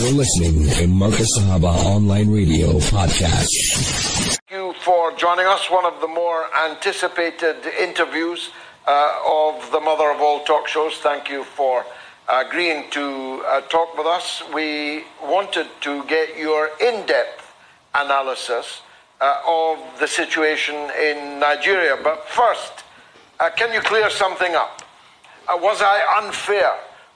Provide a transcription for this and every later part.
You're listening to Marcus Sahaba Online Radio Podcast. Thank you for joining us. One of the more anticipated interviews uh, of the mother of all talk shows. Thank you for agreeing to uh, talk with us. We wanted to get your in depth analysis uh, of the situation in Nigeria. But first, uh, can you clear something up? Uh, was I unfair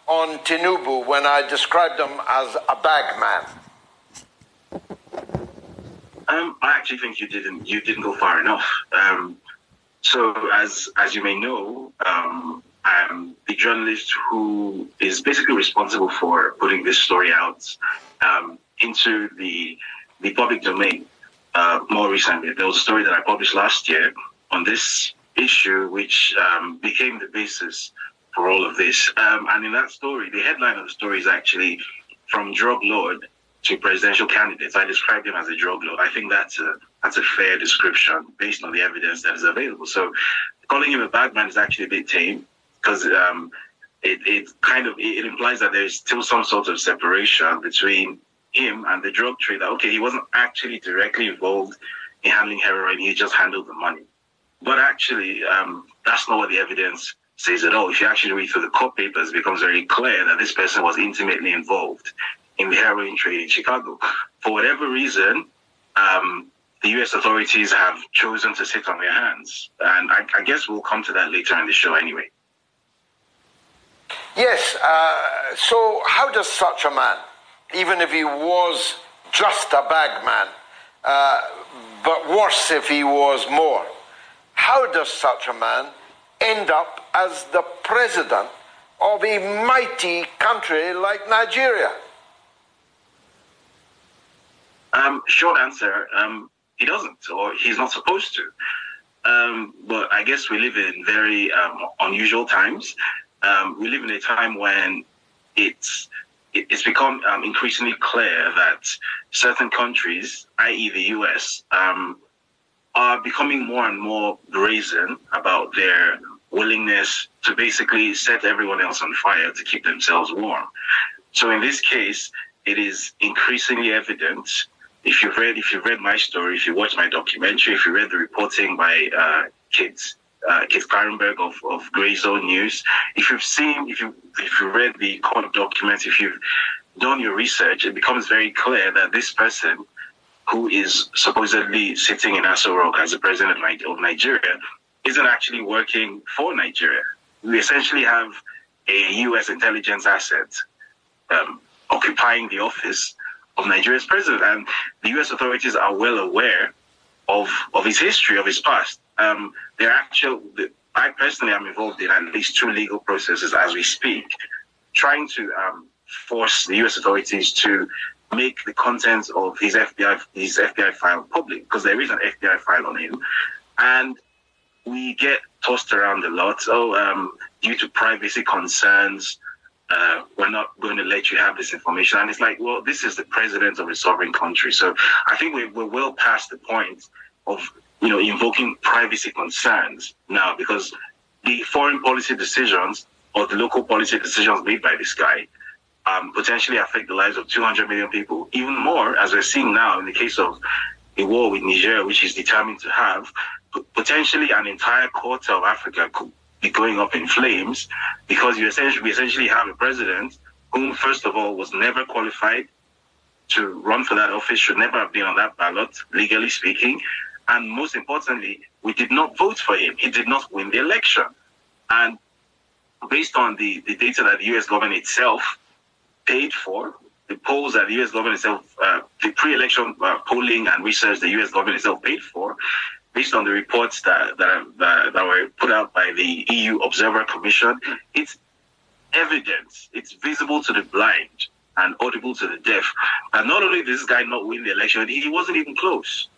on Tinubu when I described him as a bag man? Um, I actually think you didn't. You didn't go far enough. Um, so, as as you may know, um, I'm the journalist who is basically responsible for putting this story out um, into the the public domain. Uh, more recently, there was a story that I published last year on this issue, which um, became the basis for all of this. Um, and in that story, the headline of the story is actually from drug lord to presidential candidates. I described him as a drug lord. I think that's a that's a fair description based on the evidence that is available. So calling him a bad man is actually a bit tame because um, it, it kind of it implies that there's still some sort of separation between him and the drug trade. That okay, he wasn't actually directly involved in handling heroin; he just handled the money. But actually, um, that's not what the evidence says at all. If you actually read through the court papers, it becomes very clear that this person was intimately involved in the heroin trade in Chicago. For whatever reason, um, the U.S. authorities have chosen to sit on their hands, and I, I guess we'll come to that later in the show anyway. Yes. Uh, so, how does such a man, even if he was just a bagman, uh, but worse if he was more, how does such a man end up as the president of a mighty country like Nigeria? Um, short answer, um, he doesn't, or he's not supposed to. Um, but I guess we live in very um, unusual times. Um, we live in a time when it's it's become um, increasingly clear that certain countries, i.e., the U.S., are becoming more and more brazen about their willingness to basically set everyone else on fire to keep themselves warm. So in this case, it is increasingly evident. If you've read, if you've read my story, if you watch my documentary, if you read the reporting by uh, Kate uh, of, of Grayzone News, if you've seen, if you if you read the court documents, if you've done your research, it becomes very clear that this person, who is supposedly sitting in Aso Rock as the president of Nigeria, isn't actually working for Nigeria. We essentially have a U.S. intelligence asset um, occupying the office of Nigeria's president, and the U.S. authorities are well aware of of his history, of his past. Um, they're actual. I personally am involved in at least two legal processes as we speak, trying to um, force the U.S. authorities to make the contents of his FBI his FBI file public because there is an FBI file on him, and we get tossed around a lot. Oh, um, due to privacy concerns, uh, we're not going to let you have this information. And it's like, well, this is the president of a sovereign country. So I think we're, we're well past the point of, you know, invoking privacy concerns now because the foreign policy decisions or the local policy decisions made by this guy um, potentially affect the lives of 200 million people. Even more, as we're seeing now in the case of the war with Niger, which is determined to have, potentially an entire quarter of Africa could be going up in flames because you essentially, we essentially have a president whom, first of all, was never qualified to run for that office, should never have been on that ballot, legally speaking. And most importantly, we did not vote for him. He did not win the election. And based on the, the data that the US government itself paid for, the polls that the US government itself, uh, the pre election uh, polling and research the US government itself paid for, based on the reports that that, that, that were put out by the EU Observer Commission, it's evidence. It's visible to the blind and audible to the deaf. And not only did this guy not win the election, he wasn't even close.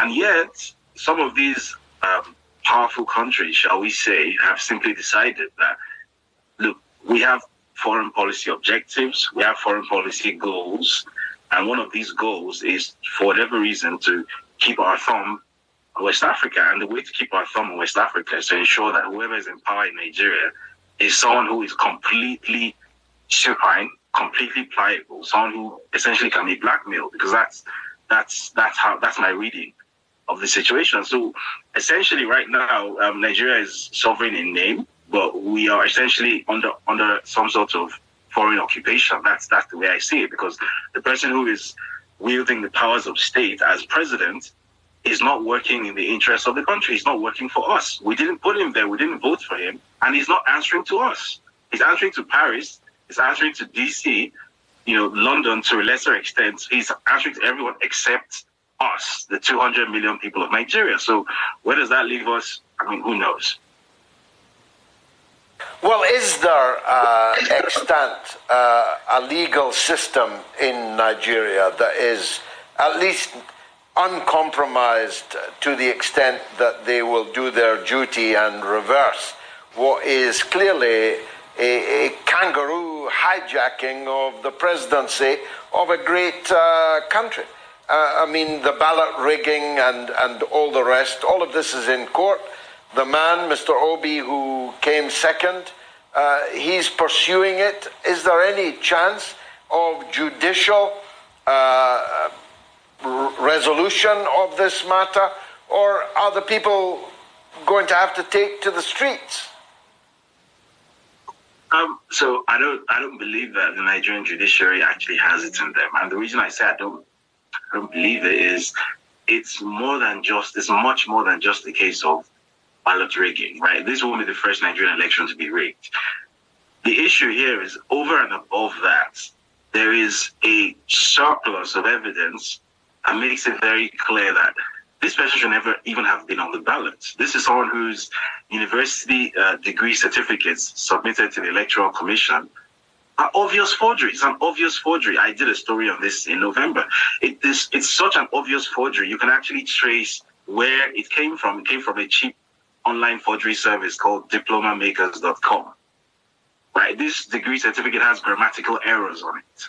And yet, some of these um, powerful countries, shall we say, have simply decided that, look, we have foreign policy objectives, we have foreign policy goals, and one of these goals is, for whatever reason, to keep our thumb West Africa. And the way to keep our thumb on West Africa is to ensure that whoever is in power in Nigeria is someone who is completely supine completely pliable, someone who essentially can be blackmailed, because that's that's that's how that's my reading of the situation. So essentially, right now, um, Nigeria is sovereign in name, but we are essentially under under some sort of foreign occupation. That's that's the way I see it, because the person who is wielding the powers of state as president is not working in the interest of the country. He's not working for us. We didn't put him there. We didn't vote for him, and he's not answering to us. He's answering to Paris. He's answering to DC. You know, London to a lesser extent. He's answering to everyone except us, the 200 million people of Nigeria. So where does that leave us? I mean, who knows? Well, is there uh, extant uh, a legal system in Nigeria that is at least uncompromised to the extent that they will do their duty and reverse what is clearly a, a kangaroo hijacking of the presidency of a great uh, country? Uh, I mean, the ballot rigging and, and all the rest, all of this is in court. The man, Mr. Obi, who came second, uh, he's pursuing it. Is there any chance of judicial uh, resolution of this matter, or are the people going to have to take to the streets? Um, so I don't, I don't believe that the Nigerian judiciary actually has it in them, and the reason I say I don't I don't believe it is it's more than just it's much more than just a case of ballot rigging, right? This won't be the first Nigerian election to be rigged. The issue here is over and above that, there is a surplus of evidence that makes it very clear that this person should never even have been on the ballot. This is someone whose university uh, degree certificates submitted to the Electoral Commission are obvious forgery. It's an obvious forgery. I did a story on this in November. It is it's such an obvious forgery. You can actually trace where it came from. It came from a cheap online forgery service called diplomamakers.com. Right? This degree certificate has grammatical errors on it.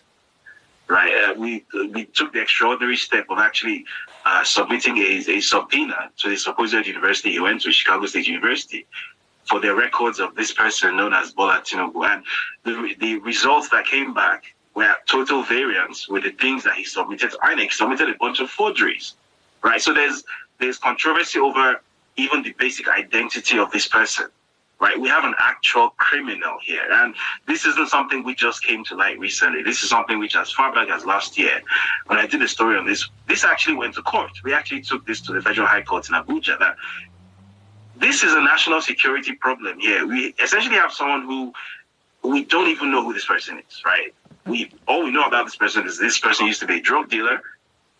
Right? Uh, we we took the extraordinary step of actually uh, submitting a, a subpoena to the supposed university he went to, Chicago State University, for the records of this person known as Bola Tinubu. And the, the results that came back were total variance with the things that he submitted INEC. He submitted a bunch of forgeries, right? So there's there's controversy over even the basic identity of this person, right? We have an actual criminal here, and this isn't something we just came to light recently. This is something which, as far back as last year, when I did a story on this, this actually went to court. We actually took this to the Federal High Court in Abuja. That this is a national security problem here. We essentially have someone who we don't even know who this person is, right? We all we know about this person is this person used to be a drug dealer.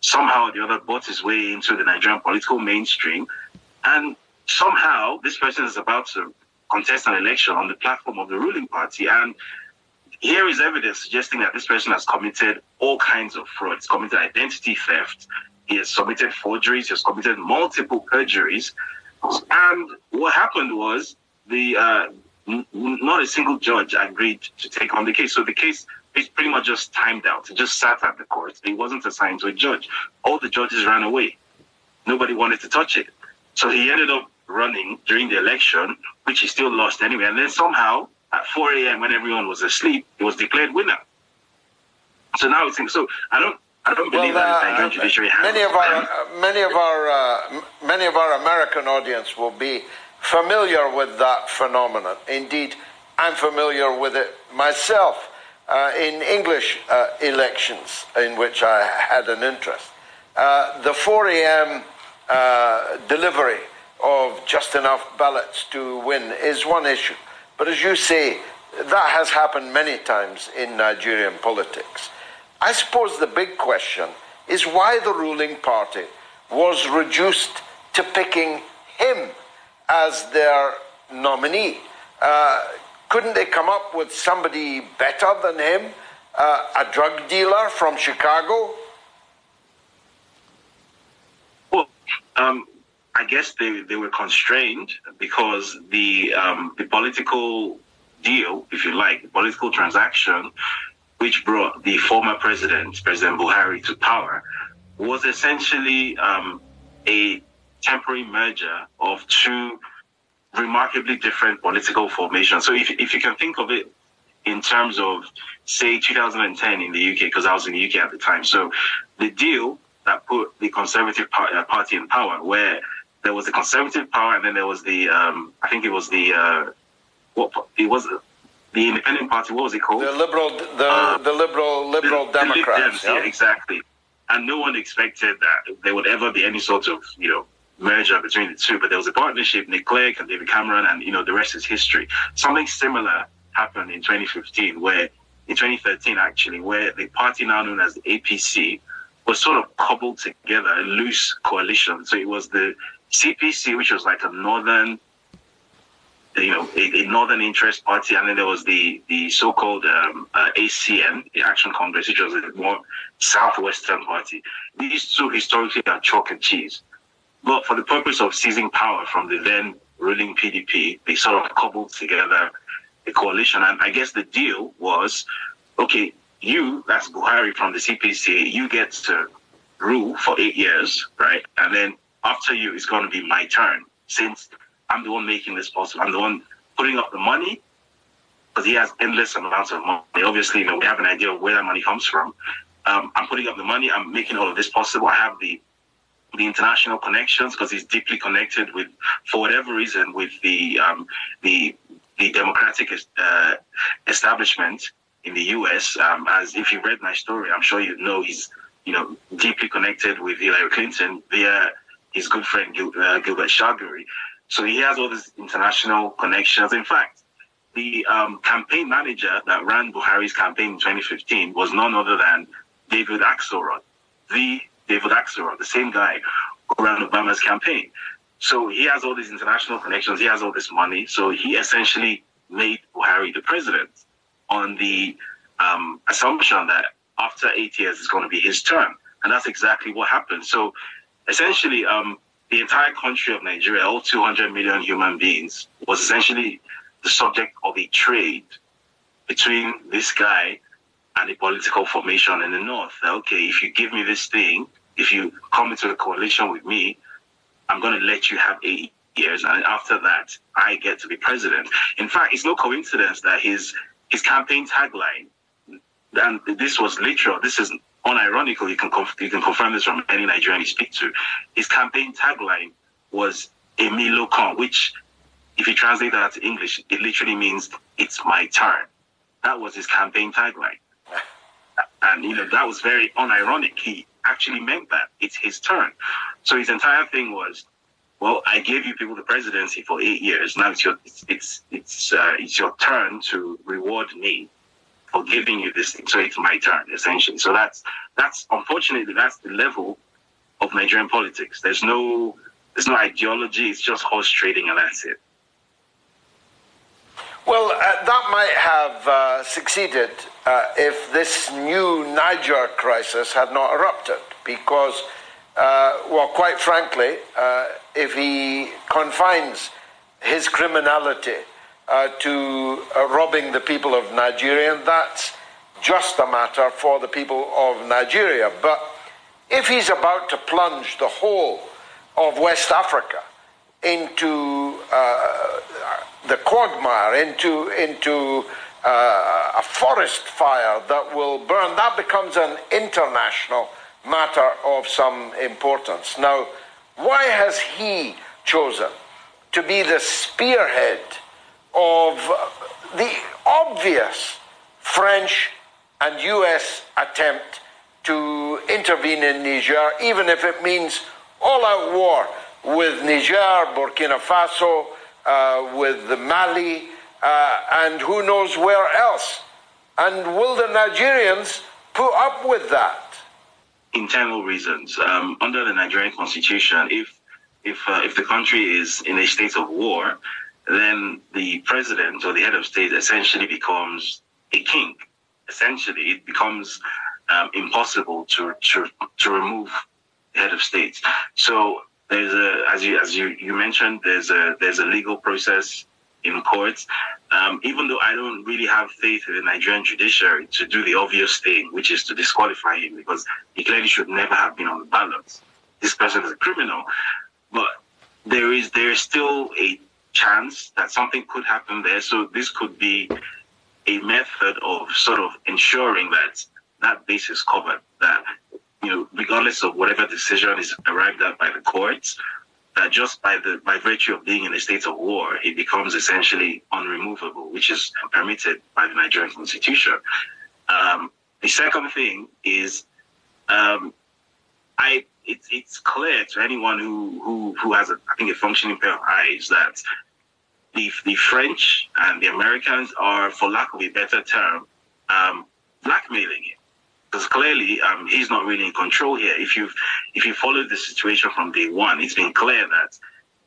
Somehow or the other bought his way into the Nigerian political mainstream, and somehow this person is about to contest an election on the platform of the ruling party. And here is evidence suggesting that this person has committed all kinds of frauds, committed identity theft, he has submitted forgeries, he has committed multiple perjuries, and what happened was the uh, n- not a single judge agreed to take on the case. So the case is pretty much just timed out. It just sat at the court. It wasn't assigned to a judge. All the judges ran away. Nobody wanted to touch it. So he ended up running during the election, which he still lost anyway. And then somehow at 4 a.m. when everyone was asleep, he was declared winner. So now it's so I don't I don't believe well, uh, that the judiciary has. Many of our, uh, many of our, uh, many of our American audience will be familiar with that phenomenon. Indeed, I'm familiar with it myself uh, in English uh, elections, in which I had an interest. Uh, the 4 a.m. delivery of just enough ballots to win is one issue, but as you say, that has happened many times in Nigerian politics. I suppose the big question is why the ruling party was reduced to picking him as their nominee. Uh, couldn't they come up with somebody better than him? Uh, a drug dealer from Chicago? Well, um, I guess they, they were constrained because the um, the political deal, if you like, the political transaction which brought the former president, President Buhari, to power, was essentially um, a temporary merger of two remarkably different political formations. So if, if you can think of it in terms of, say, 2010 in the UK, because I was in the UK at the time. So the deal that put the Conservative uh, Party in power, where there was the Conservative power, and then there was the, um, I think it was the, uh, what it was the Independent Party. What was it called? The Liberal, the, uh, the Liberal, Liberal the, Democrats. The yeah? yeah, exactly. And no one expected that there would ever be any sort of, you know, merger between the two. But there was a partnership, Nick Clegg and David Cameron, and you know the rest is history. Something similar happened in 2015, where in 2013 actually, where the party now known as the APC was sort of cobbled together a loose coalition. So it was the CPC, which was like a northern you know, a, a, northern interest party, and then there was the the so-called um, uh, ACN, the Action Congress, which was a more southwestern party. These two historically are chalk and cheese, but for the purpose of seizing power from the then ruling PDP, they sort of cobbled together a coalition, and I guess the deal was, okay, you, that's Buhari from the CPC, you get to rule for eight years, right, and then after you, it's going to be my turn since I'm the one making this possible. I'm the one putting up the money because he has endless amounts of money. Obviously, you know, we have an idea of where that money comes from. Um, I'm putting up the money. I'm making all of this possible. I have the the international connections because he's deeply connected with, for whatever reason, with the um, the the democratic uh, establishment in the U.S. Um, as if you read my story, I'm sure you know he's you know deeply connected with Hillary Clinton via his good friend Gil- uh, Gilbert Chagoury. So he has all these international connections. In fact, the um, campaign manager that ran Buhari's campaign in 2015 was none other than David Axelrod, the David Axelrod, the same guy who ran Obama's campaign. So he has all these international connections. He has all this money. So he essentially made Buhari the president on the um, assumption that after eight years it's going to be his term, And that's exactly what happened. So essentially, um, the entire country of Nigeria, all 200 million human beings, was essentially the subject of a trade between this guy and the political formation in the north. Okay, if you give me this thing, if you come into a coalition with me, I'm going to let you have eight years, and after that, I get to be president. In fact, it's no coincidence that his his campaign tagline, and this was literal. This is unironical, you can conf- you can confirm this from any Nigerian you speak to. His campaign tagline was "Emi lo which, if you translate that to English, it literally means "It's my turn." That was his campaign tagline, and you know that was very unironic. He actually meant that it's his turn. So his entire thing was, well, I gave you people the presidency for eight years. Now it's your it's it's it's, uh, it's your turn to reward me for giving you this thing. So it's my turn, essentially. So that's that's unfortunately that's the level of Nigerian politics. There's no there's no ideology. It's just horse trading, and that's it. Well, uh, that might have uh, succeeded uh, if this new Niger crisis had not erupted, because, uh, well, quite frankly, uh, if he confines his criminality uh, to uh, robbing the people of Nigeria, and that's just a matter for the people of Nigeria. But if he's about to plunge the whole of West Africa into uh, the quagmire, into, into uh, a forest fire that will burn, that becomes an international matter of some importance. Now, why has he chosen to be the spearhead of the obvious French and US attempt to intervene in Niger, even if it means all out war with Niger, Burkina Faso, uh, with Mali, uh, and who knows where else. And will the Nigerians put up with that? Internal reasons. Um, under the Nigerian constitution, if if uh, if the country is in a state of war, then the president or the head of state essentially becomes a king. Essentially, it becomes um, impossible to, to to remove the head of state. So there's a, as you as you, you mentioned, there's a there's a legal process in courts. Um, even though I don't really have faith in the Nigerian judiciary to do the obvious thing, which is to disqualify him because he clearly should never have been on the ballot. This person is a criminal, but there is there is still a chance that something could happen there. So this could be a method of sort of ensuring that that base is covered, that, you know, regardless of whatever decision is arrived at by the courts, that just by the by virtue of being in a state of war, it becomes essentially unremovable, which is permitted by the Nigerian constitution. Um, the second thing is, um, I it's it's clear to anyone who who who has a I think a functioning pair of eyes that the the French and the Americans are, for lack of a better term, um, blackmailing him because clearly um, he's not really in control here. If you if you followed the situation from day one, it's been clear that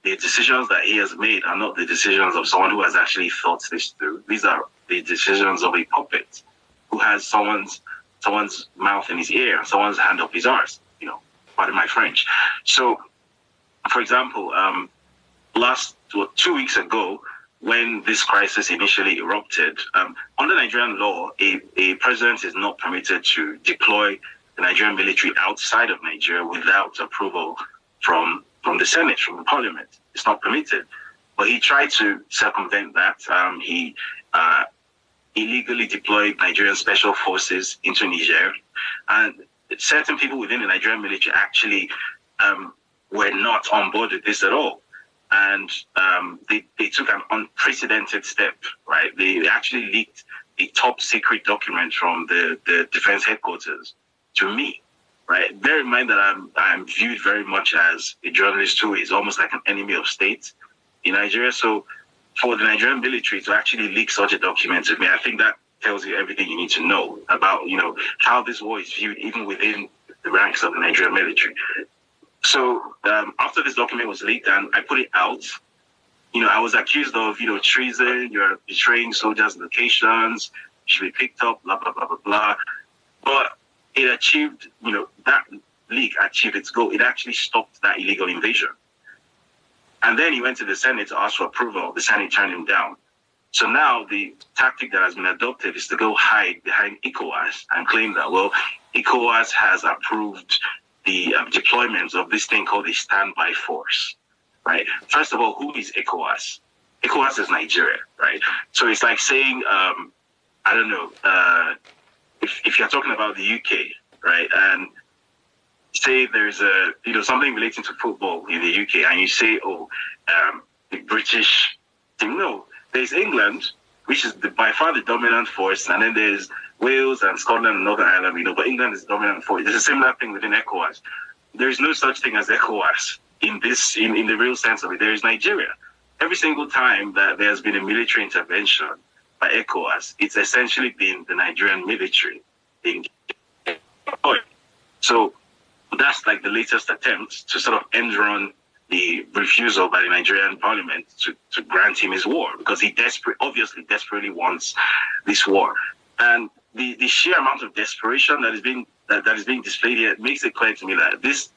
the decisions that he has made are not the decisions of someone who has actually thought this through. These are the decisions of a puppet who has someone's someone's mouth in his ear, someone's hand up his arse. Pardon my French. So, for example, um, last two weeks ago, when this crisis initially erupted, um, under Nigerian law, a, a president is not permitted to deploy the Nigerian military outside of Nigeria without approval from from the Senate, from the Parliament. It's not permitted. But he tried to circumvent that. Um, he uh, illegally deployed Nigerian special forces into Niger, and certain people within the Nigerian military actually um, were not on board with this at all and um, they, they took an unprecedented step, right? They actually leaked a top secret document from the, the defense headquarters to me, right? Bear in mind that I'm, I'm viewed very much as a journalist who is almost like an enemy of state in Nigeria. So for the Nigerian military to actually leak such a document to me, I think that tells you everything you need to know about, you know, how this war is viewed even within the ranks of the Nigerian military. So um, after this document was leaked and I put it out, you know, I was accused of, you know, treason, you're betraying soldiers' locations, you should be picked up, blah, blah, blah, blah, blah. But it achieved, you know, that leak achieved its goal. It actually stopped that illegal invasion. And then he went to the Senate to ask for approval. The Senate turned him down. So now the tactic that has been adopted is to go hide behind ECOWAS and claim that, well, ECOWAS has approved the um, deployment of this thing called the standby force, right? First of all, who is ECOWAS? ECOWAS is Nigeria, right? So it's like saying, um, I don't know, uh, if, if you're talking about the UK, right, and say there's a, you know, something relating to football in the UK, and you say, oh, um, the British team, no, there's England, which is the, by far the dominant force, and then there's Wales and Scotland and Northern Ireland, you know, but England is dominant force. There's a similar thing within ECOWAS. There is no such thing as ECOWAS in this, in, in the real sense of it. There is Nigeria. Every single time that there has been a military intervention by ECOWAS, it's essentially been the Nigerian military being So that's like the latest attempt to sort of end run the refusal by the Nigerian parliament to, to grant him his war because he desperate, obviously desperately wants this war. And the, the sheer amount of desperation that is being that, that is being displayed here makes it clear to me that this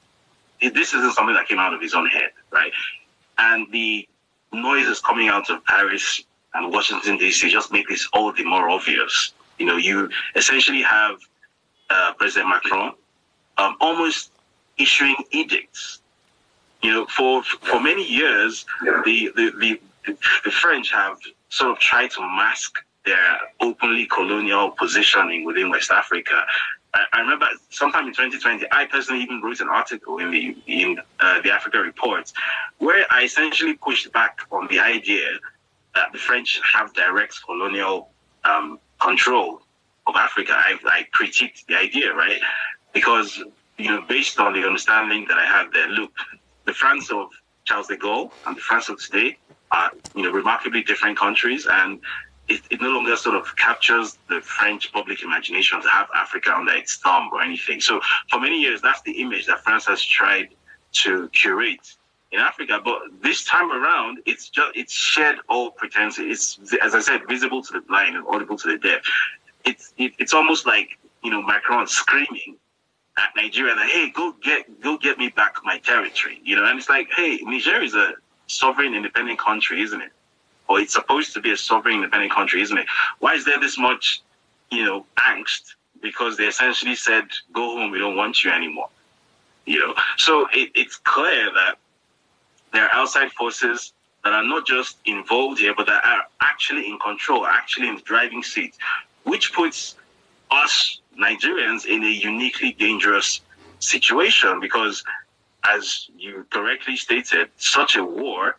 this isn't something that came out of his own head, right? And the noises coming out of Paris and Washington D.C. just make this all the more obvious. You know, you essentially have uh, President Macron um, almost issuing edicts. You know, for for many years, the, the, the, the French have sort of tried to mask their openly colonial positioning within West Africa. I, I, remember sometime in 2020, I personally even wrote an article in the in uh, the Africa Report where I essentially pushed back on the idea that the French have direct colonial um, control of Africa. I, I critiqued the idea, right? Because you know, based on the understanding that I had there, look, the France of Charles de Gaulle and the France of today are you know remarkably different countries, and it, it, no longer sort of captures the French public imagination to have Africa under its thumb or anything. So for many years, that's the image that France has tried to curate in Africa. But this time around, it's just it's shed all pretense. It's as I said, visible to the blind and audible to the deaf. It's it, it's almost like you know Macron screaming at Nigeria that hey, go get go get me back my territory. You know, and it's like hey, Niger is a sovereign independent country, isn't it? or it's supposed to be a sovereign independent country, isn't it? Why is there this much, you know, angst? Because they essentially said, go home, we don't want you anymore. You know, so it, it's clear that there are outside forces that are not just involved here, but that are actually in control, actually in the driving seat, which puts us Nigerians in a uniquely dangerous situation because, as you correctly stated, such a war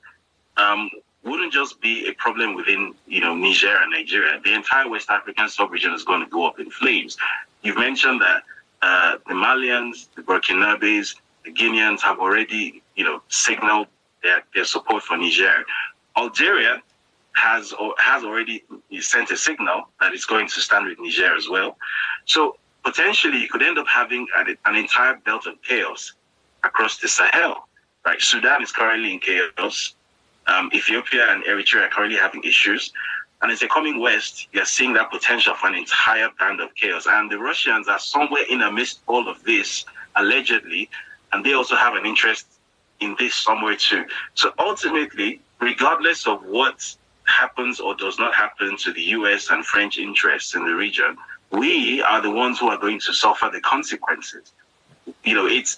um, wouldn't just be a problem within, you know, Niger and Nigeria. The entire West African sub-region is going to go up in flames. You've mentioned that uh, the Malians, the Burkinabes, the Guineans have already, you know, signaled their, their support for Niger. Algeria has has already sent a signal that it's going to stand with Niger as well. So potentially, you could end up having an, an entire belt of chaos across the Sahel. Right, Sudan is currently in chaos. Um, Ethiopia and Eritrea are currently having issues. And as they're coming west, you're seeing that potential for an entire band of chaos. And the Russians are somewhere in amidst all of this, allegedly, and they also have an interest in this somewhere too. So ultimately, regardless of what happens or does not happen to the US and French interests in the region, we are the ones who are going to suffer the consequences. You know, it's,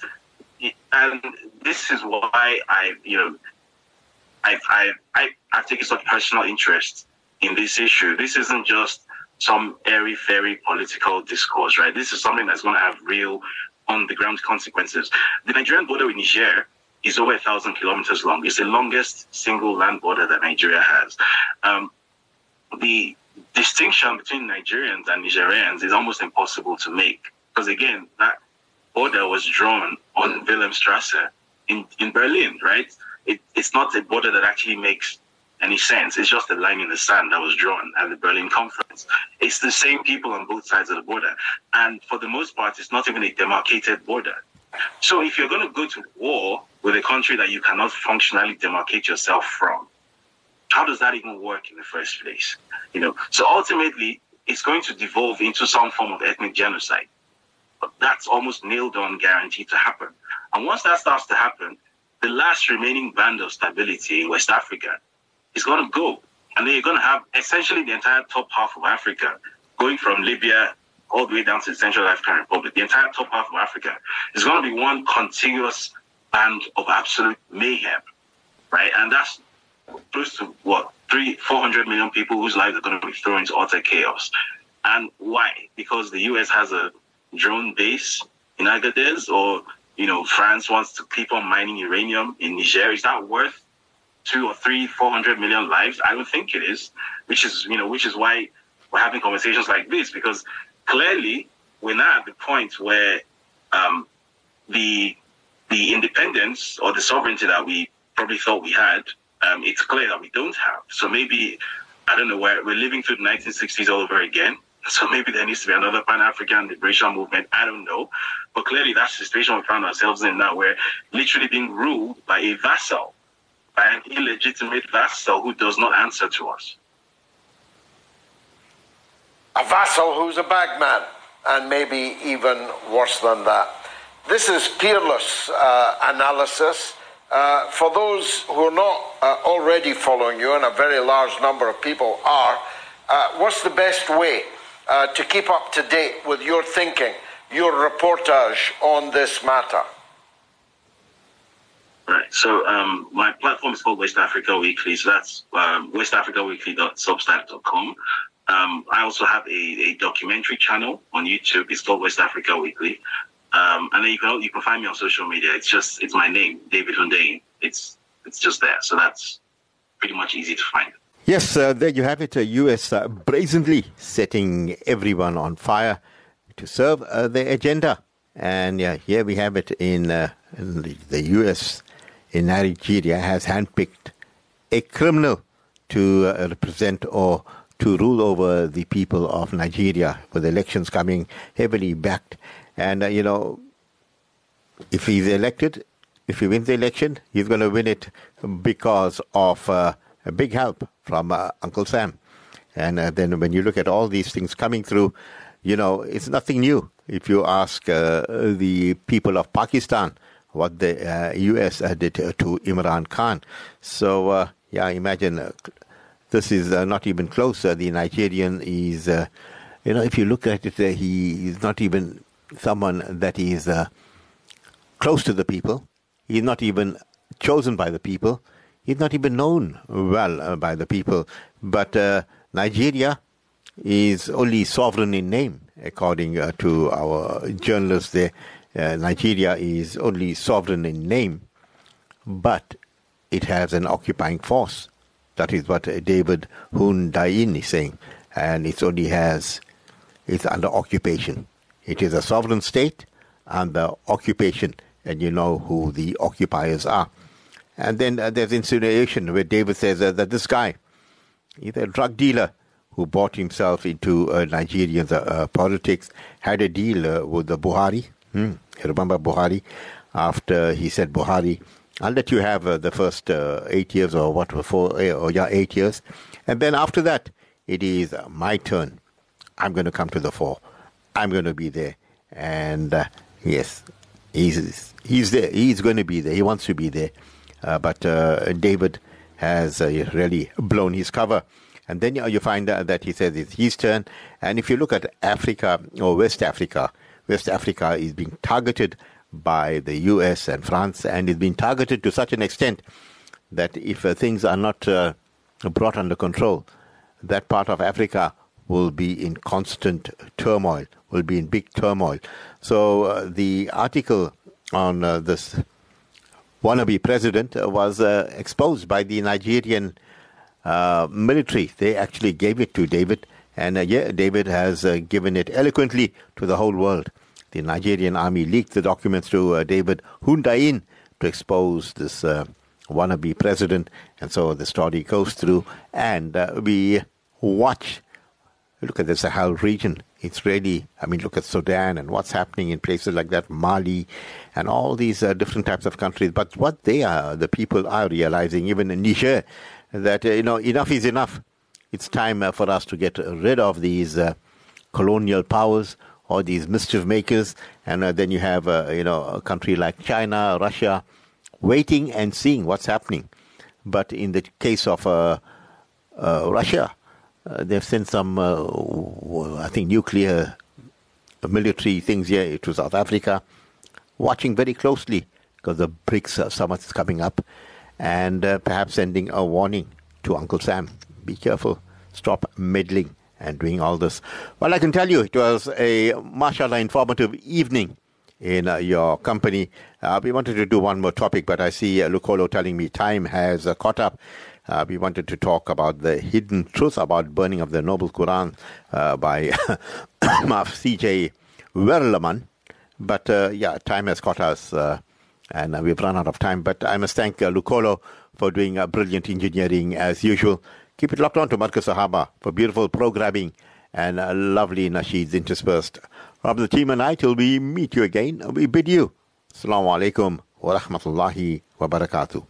and this is why I, you know, I, I, I, I've taken such personal interest in this issue. This isn't just some airy fairy political discourse, right? This is something that's going to have real on the ground consequences. The Nigerian border with Niger is over a thousand kilometers long. It's the longest single land border that Nigeria has. Um, the distinction between Nigerians and Nigerians is almost impossible to make because again, that border was drawn on Wilhelmstrasse in, in Berlin, right? It, it's not a border that actually makes any sense. It's just a line in the sand that was drawn at the Berlin conference. It's the same people on both sides of the border. And for the most part, it's not even a demarcated border. So if you're going to go to war with a country that you cannot functionally demarcate yourself from, how does that even work in the first place? You know, so ultimately, it's going to devolve into some form of ethnic genocide. But that's almost nailed on, guaranteed to happen. And once that starts to happen, the last remaining band of stability in West Africa is going to go. And then you're going to have essentially the entire top half of Africa going from Libya all the way down to the Central African Republic. The entire top half of Africa is going to be one contiguous band of absolute mayhem, right? And that's close to what three, four hundred million people whose lives are going to be thrown into utter chaos. And why? Because the U.S. has a drone base in Agadez, or you know, France wants to keep on mining uranium in Niger. Is that worth two or three, four hundred million lives? I don't think it is. Which is, you know, which is why we're having conversations like this because clearly we're now at the point where um, the the independence or the sovereignty that we probably thought we had, um, it's clear that we don't have. So maybe I don't know where we're living through the 1960s all over again. So maybe there needs to be another Pan-African liberation movement. I don't know, but clearly that's the situation we found ourselves in now. We're literally being ruled by a vassal by an illegitimate vassal who does not answer to us. A vassal who's a bagman, and maybe even worse than that. This is peerless uh, analysis. Uh, for those who are not uh, already following you, and a very large number of people are, uh, what's the best way uh, to keep up to date with your thinking, your reportage on this matter? Right. So um, my platform is called West Africa Weekly. So that's um, westafricaweekly.substack.com. Um, I also have a, a, documentary channel on YouTube. It's called West Africa Weekly. Um, and then you can you can find me on social media. It's just it's my name, David Hundeyin. It's it's just there. So that's pretty much easy to find. Yes, uh, there you have it. Uh, U.S. Uh, brazenly setting everyone on fire to serve uh, their agenda. And yeah, here we have it in, uh, in the, the U.S in Nigeria has handpicked a criminal to uh, represent or to rule over the people of Nigeria, with elections coming heavily backed. And, uh, you know, if he's elected, if he wins the election, he's going to win it because of uh, a big help from uh, Uncle Sam. And uh, then when you look at all these things coming through, you know, it's nothing new. If you ask uh, the people of Pakistan, what the uh, U.S. did to Imran Khan. So, uh, yeah, imagine uh, this is not even closer. The Nigerian is, you know, if you look at it, he is not even someone that is close to the people. He's not even chosen by the people. He's not even known well uh, by the people. But uh, Nigeria is only sovereign in name, according uh, to our journalists there. Uh, Nigeria is only sovereign in name, but it has an occupying force. That is what David Hundeyin is saying. And it only has, it's under occupation. It is a sovereign state under occupation, and you know who the occupiers are. And then uh, there's insinuation where David says uh, that this guy, he's a drug dealer who bought himself into uh, Nigerian uh, politics, had a deal uh, with the Buhari. Hmm. Remember Buhari? After he said, Buhari, I'll let you have uh, the first eight years or what, four, eh, or yeah, eight years. And then after that, it is my turn. I'm going to come to the fore. I'm going to be there. And uh, yes, he's, he's there. He's going to be there. He wants to be there. Uh, but uh, David has uh, really blown his cover. And then you find that he says it's his turn. And if you look at Africa or West Africa, West Africa is being targeted by the US and France and is being targeted to such an extent that if uh, things are not uh, brought under control, that part of Africa will be in constant turmoil, will be in big turmoil. So uh, the article on uh, this wannabe president was uh, exposed by the Nigerian uh, military. They actually gave it to David, and yeah, David has given it eloquently to the whole world. The Nigerian army leaked the documents to uh, David Hundeyin to expose this uh, wannabe president. And so the story goes through, and uh, we watch. Look at the Sahel region. It's really, I mean, look at Sudan and what's happening in places like that, Mali, and all these uh, different types of countries. But what they are, the people are realizing, even in Niger, that, uh, you know, enough is enough. It's time uh, for us to get rid of these colonial powers or these mischief makers, and uh, then you have uh, you know a country like China, Russia, waiting and seeing what's happening. But in the case of uh, uh Russia, uh, they've sent some, uh, I think, nuclear military things here to South Africa, watching very closely because the BRICS summit is coming up, and perhaps sending a warning to Uncle Sam: be careful, stop meddling and doing all this. Well, I can tell you it was a mashallah informative evening in uh, your company. Uh, we wanted to do one more topic, but I see uh, Lucolo telling me time has uh, caught up. Uh, we wanted to talk about the hidden truth about burning of the Noble Quran uh, by C.J. Werleman. But yeah, time has caught us, and we've run out of time. But I must thank Lucolo for doing a brilliant engineering as usual. Keep it locked on to Marcus Sahaba for beautiful programming and uh, lovely nasheeds interspersed. From the team and I, till we meet you again, we bid you. Assalamu alaikum wa rahmatullahi wa barakatuh.